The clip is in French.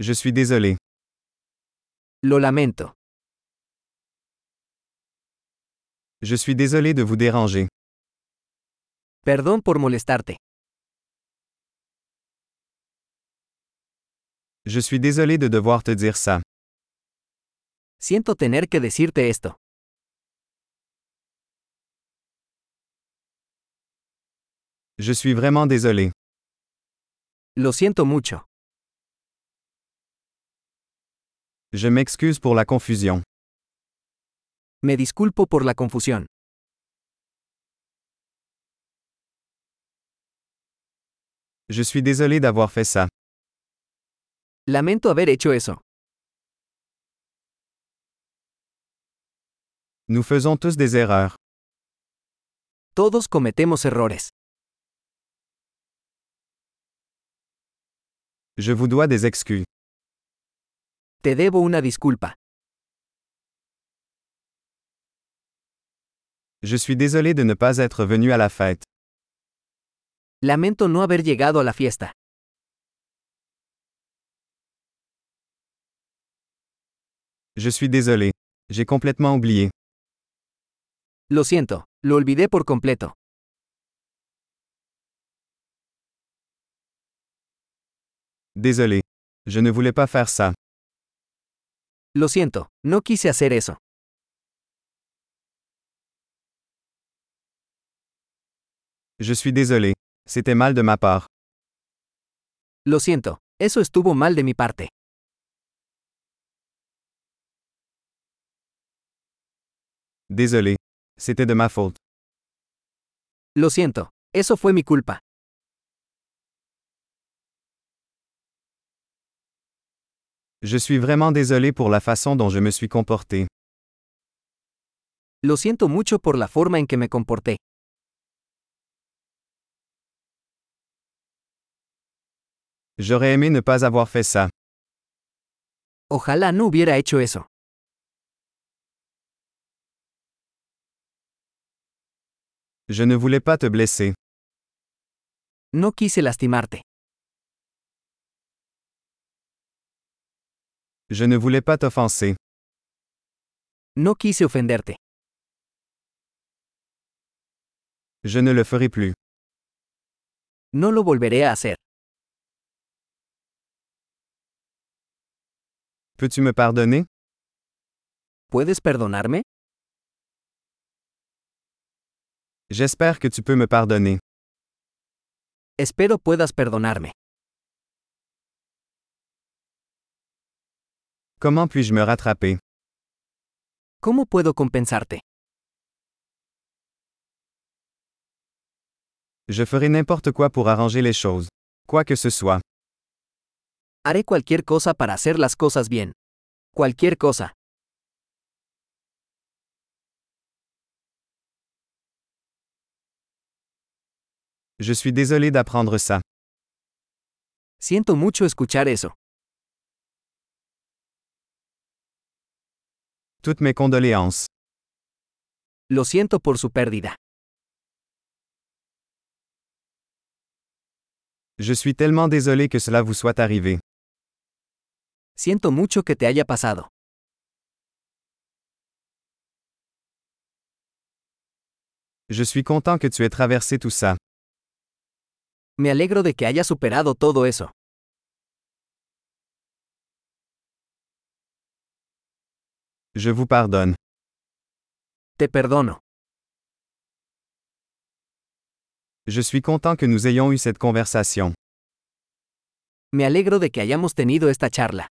Je suis désolé. Lo lamento. Je suis désolé de vous déranger. Perdón por molestarte. Je suis désolé de devoir te dire ça. Siento tener que decirte esto. Je suis vraiment désolé. Lo siento mucho. Je m'excuse pour la confusion. Me disculpo por la confusión. Je suis désolé d'avoir fait ça. Lamento haber hecho eso. Nous faisons tous des erreurs. Todos cometemos errores. Je vous dois des excuses. Te debo una disculpa. Je suis désolé de ne pas être venu à la fête. Lamento no haber llegado a la fiesta. Je suis désolé. J'ai complètement oublié. Lo siento, lo olvidé por completo. Désolé. Je ne voulais pas faire ça. Lo siento, no quise hacer eso. Je suis désolé. C'était mal de ma part. Lo siento, eso estuvo mal de mi parte. Désolé. C'était de ma faute. Lo siento, eso fue mi culpa. Je suis vraiment désolé pour la façon dont je me suis comporté. Lo siento mucho por la forma en que me comporté. J'aurais aimé ne pas avoir fait ça. Ojalá no hubiera hecho eso. Je ne voulais pas te blesser. No quise lastimarte. Je ne voulais pas t'offenser. No quise ofenderte. Je ne le ferai plus. No lo volveré a hacer. Peux-tu me pardonner? ¿Puedes perdonarme? J'espère que tu peux me pardonner. Espero puedas perdonarme. Comment puis-je me rattraper? ¿Cómo puedo compensarte? Je ferai n'importe quoi pour arranger les choses. Quoi que ce soit. Haré cualquier cosa para hacer las cosas bien. Cualquier cosa. Je suis désolé d'apprendre ça. Siento mucho escuchar eso. Toutes mes condoléances. Lo siento por su pérdida. Je suis tellement désolé que cela vous soit arrivé. Siento mucho que te haya pasado. Je suis content que tu aies traversé tout ça. Me alegro de que hayas superado todo eso. Je vous pardonne. Te perdono. Je suis content que nous ayons eu cette conversation. Me alegro de que hayamos tenido esta charla.